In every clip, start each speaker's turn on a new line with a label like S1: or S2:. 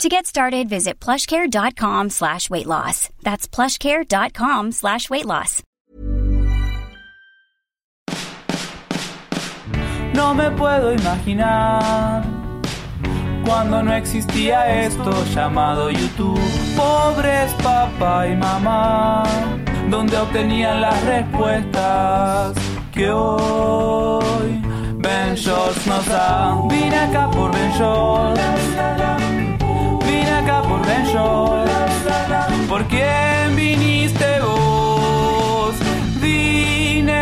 S1: To get started, visit plushcare.com slash weight loss. That's plushcare.com slash weight loss.
S2: No me puedo imaginar cuando no existía esto llamado YouTube. Pobres papá y mamá, donde obtenían las respuestas que hoy Ben Shorts nos da. Vine acá por Ben Shorts. Acá por Shorts. ¿Por quién viniste vos? Vine,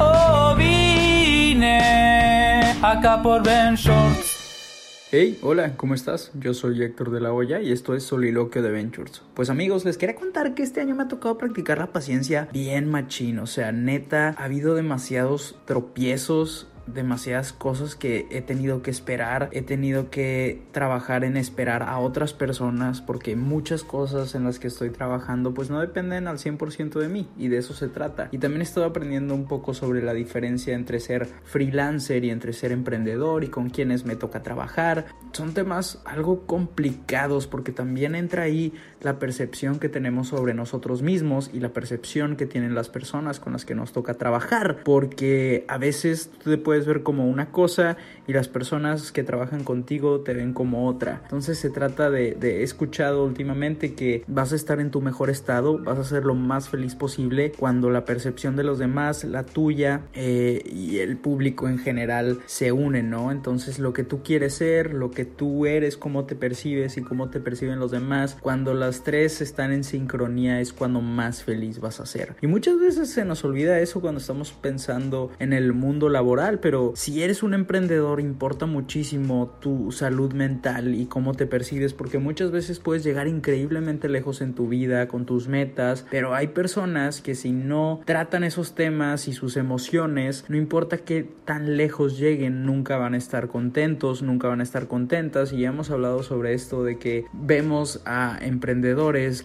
S2: oh vine acá por Ben Shorts.
S3: Hey, hola, ¿cómo estás? Yo soy Héctor de la Hoya y esto es Soliloquio de Ventures. Pues amigos, les quería contar que este año me ha tocado practicar la paciencia bien machín, o sea, neta, ha habido demasiados tropiezos demasiadas cosas que he tenido que esperar, he tenido que trabajar en esperar a otras personas porque muchas cosas en las que estoy trabajando pues no dependen al 100% de mí y de eso se trata. Y también estoy aprendiendo un poco sobre la diferencia entre ser freelancer y entre ser emprendedor y con quienes me toca trabajar. Son temas algo complicados porque también entra ahí la percepción que tenemos sobre nosotros mismos y la percepción que tienen las personas con las que nos toca trabajar porque a veces tú te puedes ver como una cosa y las personas que trabajan contigo te ven como otra. Entonces se trata de, de, escuchado últimamente que vas a estar en tu mejor estado, vas a ser lo más feliz posible cuando la percepción de los demás, la tuya eh, y el público en general se unen, ¿no? Entonces lo que tú quieres ser, lo que tú eres, cómo te percibes y cómo te perciben los demás, cuando las tres están en sincronía es cuando más feliz vas a ser. Y muchas veces se nos olvida eso cuando estamos pensando en el mundo laboral, pero si eres un emprendedor importa muchísimo tu salud mental y cómo te percibes porque muchas veces puedes llegar increíblemente lejos en tu vida con tus metas, pero hay personas que si no tratan esos temas y sus emociones, no importa qué tan lejos lleguen, nunca van a estar contentos, nunca van a estar contentas y ya hemos hablado sobre esto de que vemos a emprendedores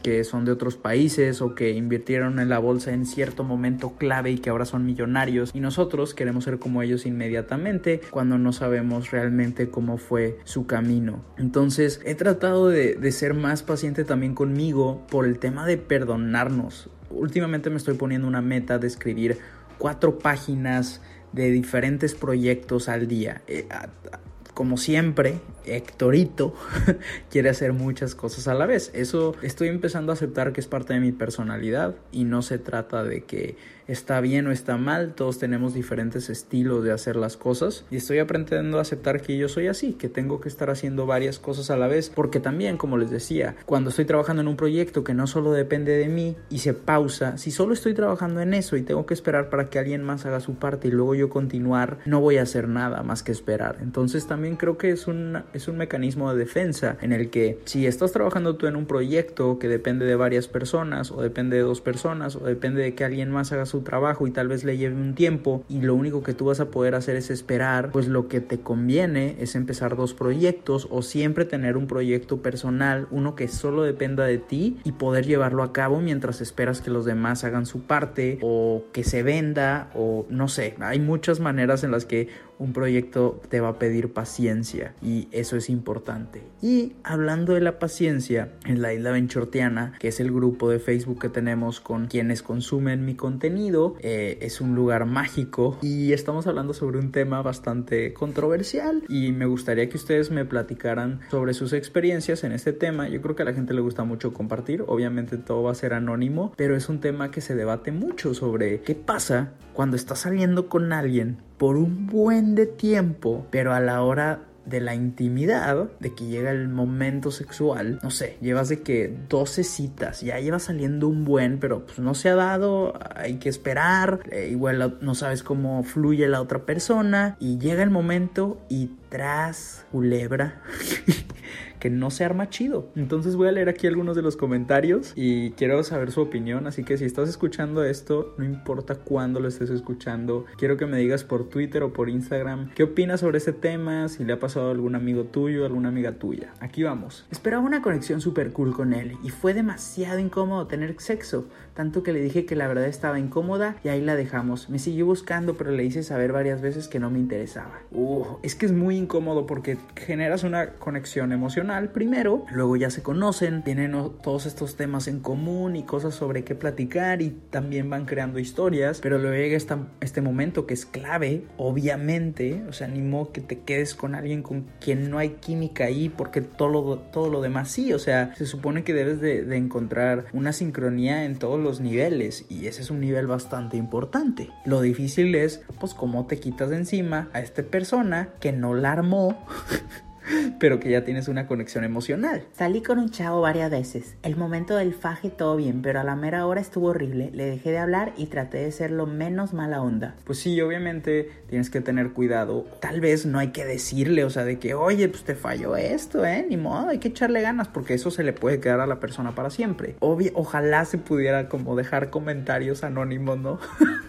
S3: que son de otros países o que invirtieron en la bolsa en cierto momento clave y que ahora son millonarios y nosotros queremos ser como ellos inmediatamente cuando no sabemos realmente cómo fue su camino. Entonces he tratado de, ser más paciente también conmigo por el tema de perdonarnos. Últimamente me estoy poniendo una meta de escribir cuatro páginas de diferentes proyectos al día. Eh, como siempre, Héctorito quiere hacer muchas cosas a la vez. Eso estoy empezando a aceptar que es parte de mi personalidad y no se trata de que está bien o está mal, todos tenemos diferentes estilos de hacer las cosas y estoy aprendiendo a aceptar que yo soy así, que tengo que estar haciendo varias cosas a la vez, porque también, como les decía, cuando estoy trabajando en un proyecto que no solo depende de mí y se pausa, si solo estoy trabajando en eso y tengo que esperar para que alguien más haga su parte y luego yo continuar, no voy a hacer nada más que esperar. Entonces también creo que es un, es un mecanismo de defensa en el que si estás trabajando tú en un proyecto que depende de varias personas o depende de dos personas o depende de que alguien más haga su trabajo y tal vez le lleve un tiempo y lo único que tú vas a poder hacer es esperar, pues lo que te conviene es empezar dos proyectos o siempre tener un proyecto personal, uno que solo dependa de ti y poder llevarlo a cabo mientras esperas que los demás hagan su parte o que se venda o no sé, hay muchas maneras en las que un proyecto te va a pedir paciencia y eso es importante. Y hablando de la paciencia, en la isla Benchortiana, que es el grupo de Facebook que tenemos con quienes consumen mi contenido, eh, es un lugar mágico y estamos hablando sobre un tema bastante controversial y me gustaría que ustedes me platicaran sobre sus experiencias en este tema. Yo creo que a la gente le gusta mucho compartir, obviamente todo va a ser anónimo, pero es un tema que se debate mucho sobre qué pasa cuando estás saliendo con alguien por un buen de tiempo, pero a la hora de la intimidad, de que llega el momento sexual, no sé, llevas de que 12 citas, ya lleva saliendo un buen, pero pues no se ha dado, hay que esperar, eh, igual no sabes cómo fluye la otra persona y llega el momento y tras culebra que no se arma chido. Entonces voy a leer aquí algunos de los comentarios y quiero saber su opinión, así que si estás escuchando esto, no importa cuándo lo estés escuchando, quiero que me digas por Twitter o por Instagram qué opinas sobre este tema, si le ha pasado a algún amigo tuyo, alguna amiga tuya. Aquí vamos. Esperaba una conexión súper cool con él y fue demasiado incómodo tener sexo, tanto que le dije que la verdad estaba incómoda y ahí la dejamos. Me siguió buscando, pero le hice saber varias veces que no me interesaba. Uh, es que es muy incómodo porque generas una conexión emocional primero, luego ya se conocen, tienen todos estos temas en común y cosas sobre qué platicar y también van creando historias, pero luego llega este momento que es clave, obviamente, o sea, animo que te quedes con alguien con quien no hay química ahí porque todo lo, todo lo demás sí, o sea, se supone que debes de, de encontrar una sincronía en todos los niveles y ese es un nivel bastante importante. Lo difícil es, pues, cómo te quitas de encima a esta persona que no la armó pero que ya tienes una conexión emocional.
S4: Salí con un chavo varias veces. El momento del faje todo bien, pero a la mera hora estuvo horrible. Le dejé de hablar y traté de ser lo menos mala onda.
S3: Pues sí, obviamente tienes que tener cuidado. Tal vez no hay que decirle, o sea, de que, oye, pues te falló esto, ¿eh? Ni modo, hay que echarle ganas porque eso se le puede quedar a la persona para siempre. Obvio, ojalá se pudiera como dejar comentarios anónimos, ¿no?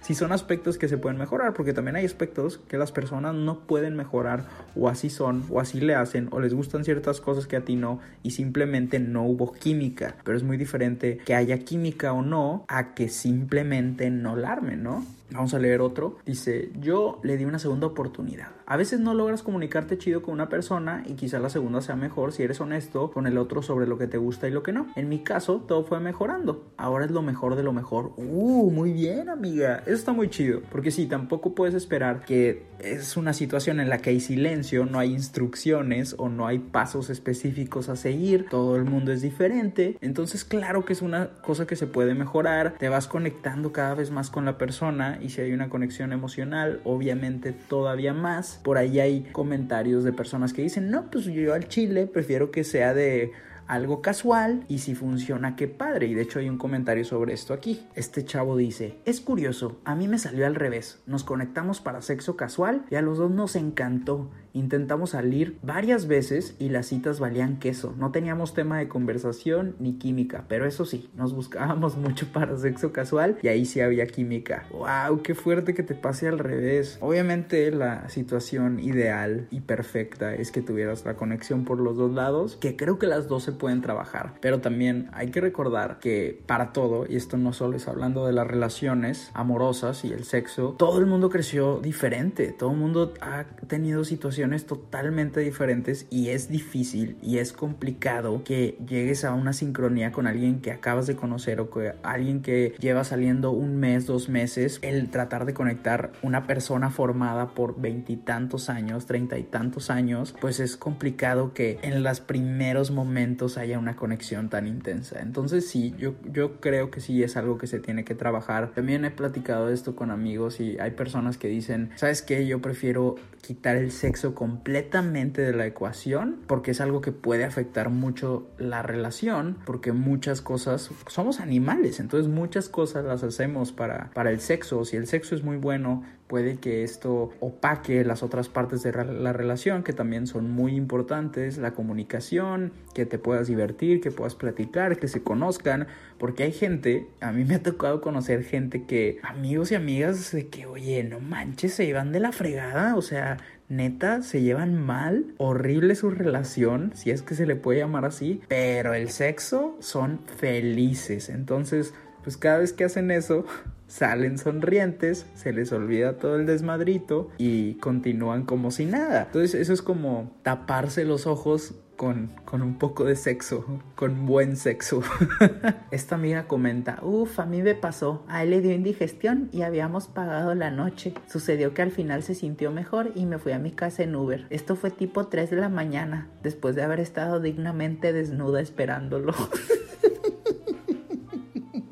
S3: si son aspectos que se pueden mejorar, porque también hay aspectos que las personas no pueden mejorar o así son o así le hacen o les gustan ciertas cosas que a ti no y simplemente no hubo química, pero es muy diferente que haya química o no a que simplemente no la armen, ¿no? Vamos a leer otro. Dice, yo le di una segunda oportunidad. A veces no logras comunicarte chido con una persona y quizá la segunda sea mejor si eres honesto con el otro sobre lo que te gusta y lo que no. En mi caso, todo fue mejorando. Ahora es lo mejor de lo mejor. Uh, muy bien, amiga. Eso está muy chido. Porque sí, tampoco puedes esperar que es una situación en la que hay silencio, no hay instrucciones o no hay pasos específicos a seguir. Todo el mundo es diferente. Entonces, claro que es una cosa que se puede mejorar. Te vas conectando cada vez más con la persona y si hay una conexión emocional, obviamente todavía más. Por ahí hay comentarios de personas que dicen, no, pues yo al chile prefiero que sea de algo casual y si funciona, qué padre. Y de hecho hay un comentario sobre esto aquí. Este chavo dice, es curioso, a mí me salió al revés. Nos conectamos para sexo casual y a los dos nos encantó. Intentamos salir varias veces y las citas valían queso. No teníamos tema de conversación ni química, pero eso sí, nos buscábamos mucho para sexo casual y ahí sí había química. ¡Wow! ¡Qué fuerte que te pase al revés! Obviamente la situación ideal y perfecta es que tuvieras la conexión por los dos lados, que creo que las dos se pueden trabajar, pero también hay que recordar que para todo, y esto no solo es hablando de las relaciones amorosas y el sexo, todo el mundo creció diferente, todo el mundo ha tenido situaciones totalmente diferentes y es difícil y es complicado que llegues a una sincronía con alguien que acabas de conocer o que alguien que lleva saliendo un mes, dos meses, el tratar de conectar una persona formada por veintitantos años, treinta y tantos años, pues es complicado que en los primeros momentos haya una conexión tan intensa. Entonces sí, yo, yo creo que sí es algo que se tiene que trabajar. También he platicado esto con amigos y hay personas que dicen, ¿sabes qué? Yo prefiero quitar el sexo completamente de la ecuación porque es algo que puede afectar mucho la relación porque muchas cosas somos animales entonces muchas cosas las hacemos para, para el sexo. Si el sexo es muy bueno puede que esto opaque las otras partes de la relación que también son muy importantes, la comunicación, que te puedas divertir, que puedas platicar, que se conozcan, porque hay gente, a mí me ha tocado conocer gente que, amigos y amigas, de que, oye, no manches, se iban de la fregada, o sea, neta, se llevan mal, horrible su relación, si es que se le puede llamar así, pero el sexo son felices, entonces, pues cada vez que hacen eso, salen sonrientes, se les olvida todo el desmadrito y continúan como si nada. Entonces eso es como taparse los ojos con, con, un poco de sexo, con buen sexo. Esta amiga comenta, uff, a mí me pasó, a él le dio indigestión y habíamos pagado la noche. Sucedió que al final se sintió mejor y me fui a mi casa en Uber. Esto fue tipo 3 de la mañana, después de haber estado dignamente desnuda esperándolo.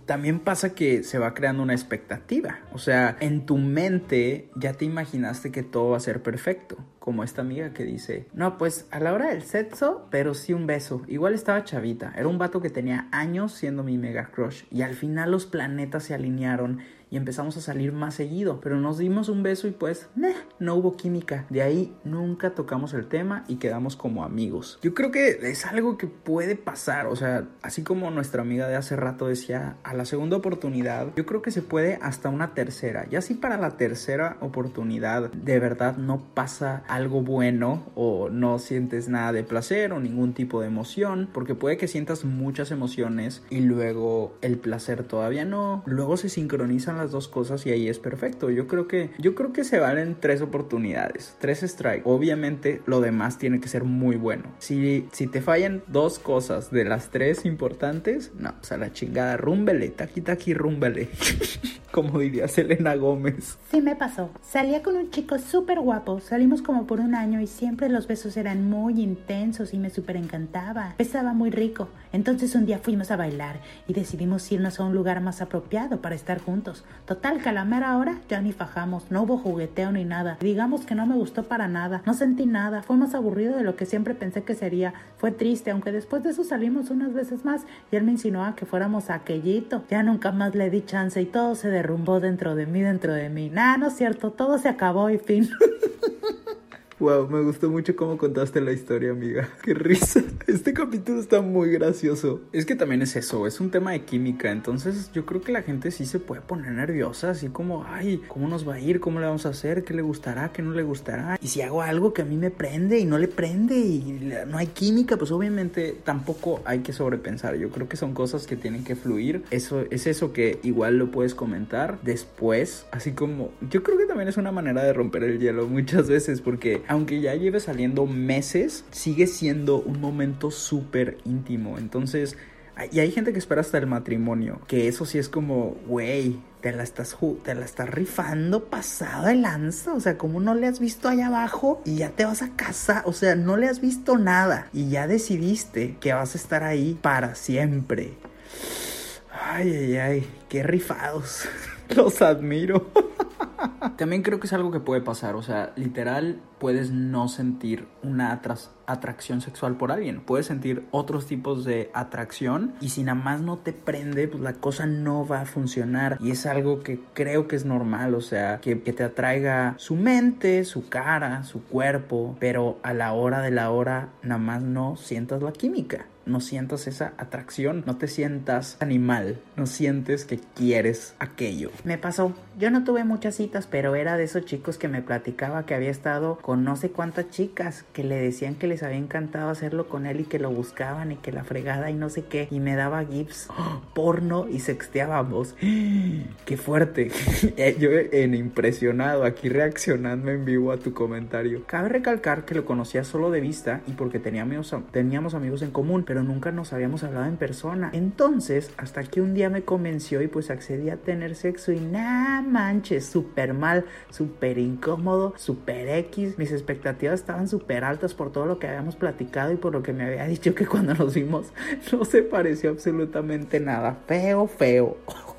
S3: también pasa que se va creando una expectativa. O sea, en tu mente ya te imaginaste que todo va a ser perfecto como esta amiga que dice, no, pues a la hora del sexo, pero sí un beso. Igual estaba chavita, era un vato que tenía años siendo mi mega crush y al final los planetas se alinearon y empezamos a salir más seguido. Pero nos dimos un beso y pues no hubo química. De ahí nunca tocamos el tema y quedamos como amigos. Yo creo que es algo que puede pasar. O sea, así como nuestra amiga de hace rato decía, a la segunda oportunidad, yo creo que se puede hasta una tercera. Ya si para la tercera oportunidad de verdad no pasa algo bueno o no sientes nada de placer o ningún tipo de emoción, porque puede que sientas muchas emociones y luego el placer todavía no. Luego se sincronizan las dos cosas y ahí es perfecto. Yo creo que yo creo que se valen tres oportunidades, tres strikes. Obviamente lo demás tiene que ser muy bueno. Si, si te fallan dos cosas de las tres importantes, no, pues a la chingada, rúmbele, taqui taqui rúmbele. como diría Selena Gómez.
S4: Sí me pasó. Salía con un chico súper guapo. Salimos como por un año y siempre los besos eran muy intensos y me súper encantaba. Besaba muy rico. Entonces un día fuimos a bailar y decidimos irnos a un lugar más apropiado para estar juntos. Total, que a la mera hora ya ni fajamos. No hubo jugueteo ni nada. Digamos que no me gustó para nada. No sentí nada. Fue más aburrido de lo que siempre pensé que sería. Fue triste, aunque después de eso salimos unas veces más y él me insinuaba que fuéramos aquellito. Ya nunca más le di chance y todo se derrumbó dentro de mí, dentro de mí. Nah, no es cierto, todo se acabó y fin.
S3: Wow, me gustó mucho cómo contaste la historia, amiga. Qué risa. Este capítulo está muy gracioso. Es que también es eso, es un tema de química. Entonces yo creo que la gente sí se puede poner nerviosa, así como, ay, ¿cómo nos va a ir? ¿Cómo le vamos a hacer? ¿Qué le gustará? ¿Qué no le gustará? Y si hago algo que a mí me prende y no le prende y no hay química, pues obviamente tampoco hay que sobrepensar. Yo creo que son cosas que tienen que fluir. Eso es eso que igual lo puedes comentar después, así como yo creo que también es una manera de romper el hielo muchas veces porque aunque ya lleve saliendo meses, sigue siendo un momento súper íntimo. Entonces, y hay gente que espera hasta el matrimonio, que eso sí es como, güey, te la estás te la estás rifando pasado de lanza, o sea, como no le has visto allá abajo y ya te vas a casa, o sea, no le has visto nada y ya decidiste que vas a estar ahí para siempre. Ay, ay, ay, qué rifados. Los admiro. También creo que es algo que puede pasar, o sea, literal puedes no sentir una atracción sexual por alguien, puedes sentir otros tipos de atracción y si nada más no te prende, pues la cosa no va a funcionar. Y es algo que creo que es normal, o sea, que, que te atraiga su mente, su cara, su cuerpo, pero a la hora de la hora nada más no sientas la química no sientas esa atracción, no te sientas animal, no sientes que quieres aquello.
S4: Me pasó, yo no tuve muchas citas, pero era de esos chicos que me platicaba que había estado con no sé cuántas chicas que le decían que les había encantado hacerlo con él y que lo buscaban y que la fregada y no sé qué. Y me daba gifs, porno y sexteábamos. ¡Qué fuerte!
S3: Eh, yo en impresionado aquí reaccionando en vivo a tu comentario. Cabe recalcar que lo conocía solo de vista y porque teníamos, teníamos amigos en común, pero nunca nos habíamos hablado en persona. Entonces, hasta que un día me convenció y pues accedí a tener sexo y nada manches, súper mal, súper incómodo, súper X mis expectativas estaban súper altas por todo lo que habíamos platicado y por lo que me había dicho que cuando nos vimos no se pareció absolutamente nada. Feo, feo.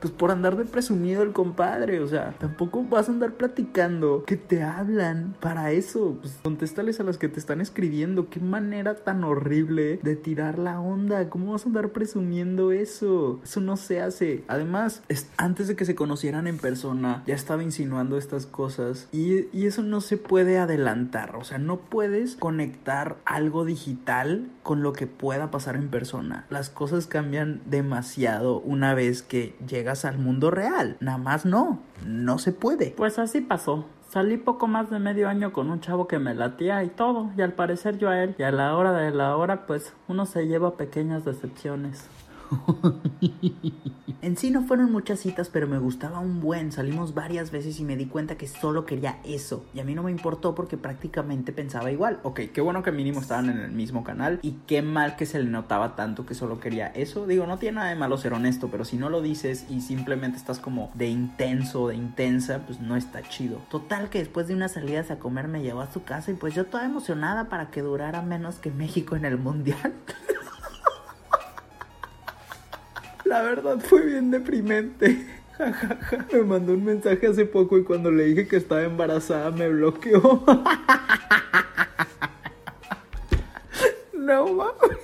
S3: Pues por andar de presumido el compadre, o sea, tampoco vas a andar platicando que te hablan para eso, pues contéstales a las que te están escribiendo, qué manera tan horrible de tirar la onda, ¿cómo vas a andar presumiendo eso? Eso no se hace. Además, antes de que se conocieran en persona, ya estaba insinuando estas cosas y eso no se puede adelantar, o sea, no puedes conectar algo digital con lo que pueda pasar en persona. Las cosas cambian demasiado una vez que llega al mundo real. Nada más no, no se puede.
S2: Pues así pasó. Salí poco más de medio año con un chavo que me latía y todo, y al parecer yo a él, y a la hora de la hora, pues uno se lleva pequeñas decepciones.
S4: en sí no fueron muchas citas, pero me gustaba un buen. Salimos varias veces y me di cuenta que solo quería eso. Y a mí no me importó porque prácticamente pensaba igual.
S3: Ok, qué bueno que mínimo estaban en el mismo canal. Y qué mal que se le notaba tanto que solo quería eso. Digo, no tiene nada de malo ser honesto, pero si no lo dices y simplemente estás como de intenso, de intensa, pues no está chido.
S4: Total que después de unas salidas a comer me llevó a su casa y pues yo toda emocionada para que durara menos que México en el mundial.
S3: La verdad fue bien deprimente. me mandó un mensaje hace poco y cuando le dije que estaba embarazada me bloqueó. no mames.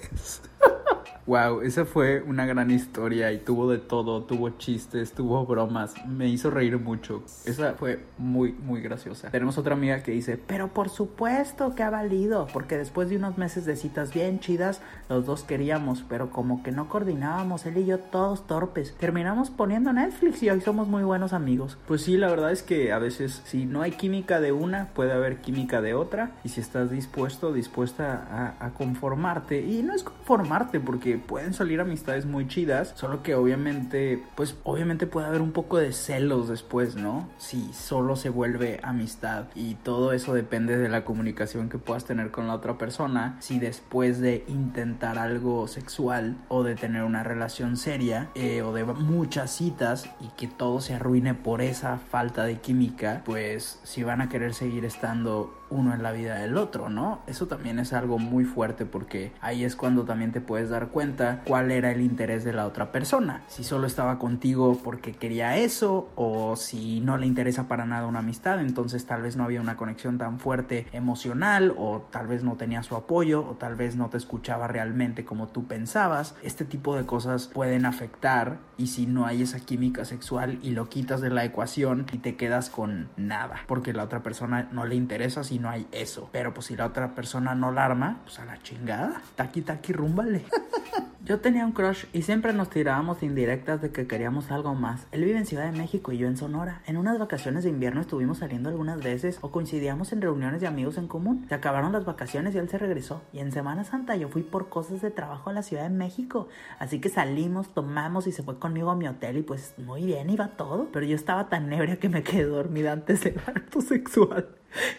S3: Wow, esa fue una gran historia y tuvo de todo, tuvo chistes, tuvo bromas, me hizo reír mucho. Esa fue muy, muy graciosa. Tenemos otra amiga que dice, pero por supuesto que ha valido, porque después de unos meses de citas bien chidas, los dos queríamos, pero como que no coordinábamos, él y yo todos torpes. Terminamos poniendo Netflix y hoy somos muy buenos amigos. Pues sí, la verdad es que a veces si no hay química de una, puede haber química de otra. Y si estás dispuesto, dispuesta a, a conformarte, y no es conformarte porque pueden salir amistades muy chidas, solo que obviamente, pues obviamente puede haber un poco de celos después, ¿no? Si solo se vuelve amistad y todo eso depende de la comunicación que puedas tener con la otra persona, si después de intentar algo sexual o de tener una relación seria eh, o de muchas citas y que todo se arruine por esa falta de química, pues si van a querer seguir estando uno en la vida del otro, ¿no? Eso también es algo muy fuerte porque ahí es cuando también te puedes dar cuenta cuál era el interés de la otra persona. Si solo estaba contigo porque quería eso o si no le interesa para nada una amistad, entonces tal vez no había una conexión tan fuerte emocional o tal vez no tenía su apoyo o tal vez no te escuchaba realmente como tú pensabas. Este tipo de cosas pueden afectar y si no hay esa química sexual y lo quitas de la ecuación y te quedas con nada porque la otra persona no le interesa si no hay eso. Pero pues si la otra persona no la arma, pues a la chingada. Taqui taqui rúmbale.
S2: Yo tenía un crush y siempre nos tirábamos indirectas de que queríamos algo más. Él vive en Ciudad de México y yo en Sonora. En unas vacaciones de invierno estuvimos saliendo algunas veces o coincidíamos en reuniones de amigos en común. Se acabaron las vacaciones y él se regresó. Y en Semana Santa yo fui por cosas de trabajo a la Ciudad de México. Así que salimos, tomamos y se fue conmigo a mi hotel y pues muy bien, iba todo. Pero yo estaba tan ebria que me quedé dormida antes del acto sexual.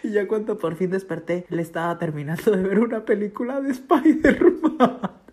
S2: Y ya cuando por fin desperté, le estaba terminando de ver una película de Spider-Man.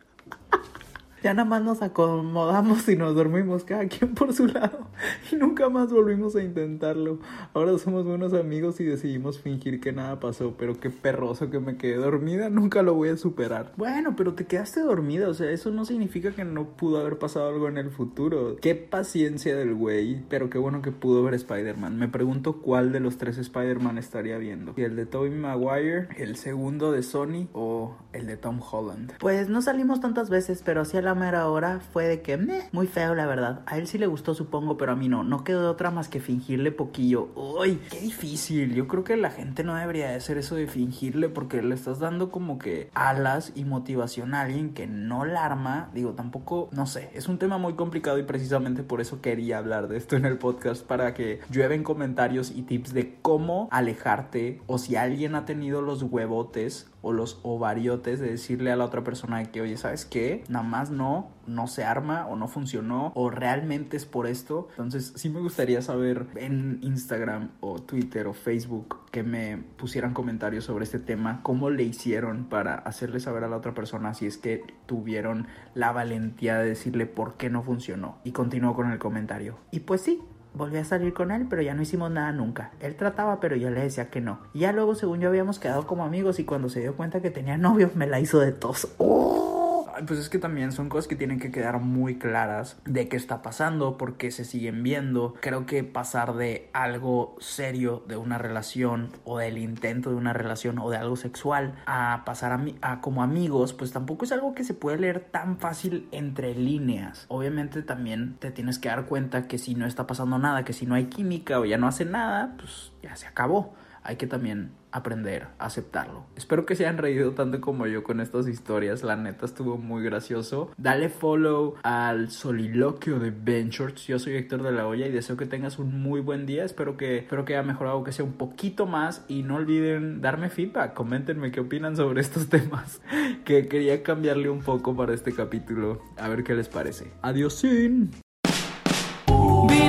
S2: Ya nada más nos acomodamos y nos dormimos cada quien por su lado y nunca más volvimos a intentarlo. Ahora somos buenos amigos y decidimos fingir que nada pasó, pero qué perroso que me quedé dormida, nunca lo voy a superar. Bueno, pero te quedaste dormida, o sea, eso no significa que no pudo haber pasado algo en el futuro. Qué paciencia del güey, pero qué bueno que pudo ver Spider-Man. Me pregunto cuál de los tres Spider-Man estaría viendo. Si el de Tobey Maguire, el segundo de Sony o el de Tom Holland.
S4: Pues no salimos tantas veces, pero sí a la mera hora fue de que, meh, muy feo la verdad. A él sí le gustó supongo, pero a mí no. No quedó otra más que fingirle poquillo. Uy,
S3: qué difícil. Yo creo que la gente no debería de hacer eso de fingirle porque le estás dando como que alas y motivación a alguien que no la arma. Digo, tampoco, no sé, es un tema muy complicado y precisamente por eso quería hablar de esto en el podcast para que llueven comentarios y tips de cómo alejarte o si alguien ha tenido los huevotes o los ovariotes de decirle a la otra persona que, oye, ¿sabes qué? Nada más no, no se arma o no funcionó o realmente es por esto. Entonces sí me gustaría saber en Instagram o Twitter o Facebook que me pusieran comentarios sobre este tema, cómo le hicieron para hacerle saber a la otra persona si es que tuvieron la valentía de decirle por qué no funcionó. Y continuó con el comentario.
S4: Y pues sí, Volví a salir con él, pero ya no hicimos nada nunca. Él trataba, pero yo le decía que no. Y ya luego, según yo, habíamos quedado como amigos y cuando se dio cuenta que tenía novio, me la hizo de tos. ¡Oh!
S3: Pues es que también son cosas que tienen que quedar muy claras de qué está pasando, por qué se siguen viendo. Creo que pasar de algo serio de una relación o del intento de una relación o de algo sexual a pasar a, a como amigos, pues tampoco es algo que se puede leer tan fácil entre líneas. Obviamente también te tienes que dar cuenta que si no está pasando nada, que si no hay química o ya no hace nada, pues ya se acabó. Hay que también aprender a aceptarlo. Espero que se hayan reído tanto como yo con estas historias. La neta estuvo muy gracioso. Dale follow al soliloquio de Ventures. Yo soy Héctor de la Hoya y deseo que tengas un muy buen día. Espero que, espero que haya mejorado, que sea un poquito más. Y no olviden darme feedback. Coméntenme qué opinan sobre estos temas. Que quería cambiarle un poco para este capítulo. A ver qué les parece. Adiós. Vine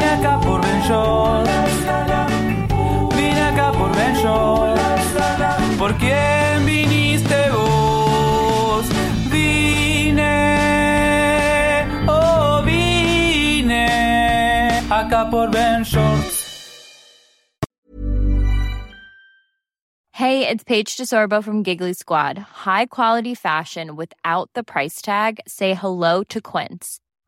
S3: acá por Vine acá por ¿Por quién viniste vos? Vine, oh vine, acá por Ben
S5: Hey, it's Paige DeSorbo from Giggly Squad. High quality fashion without the price tag. Say hello to Quince.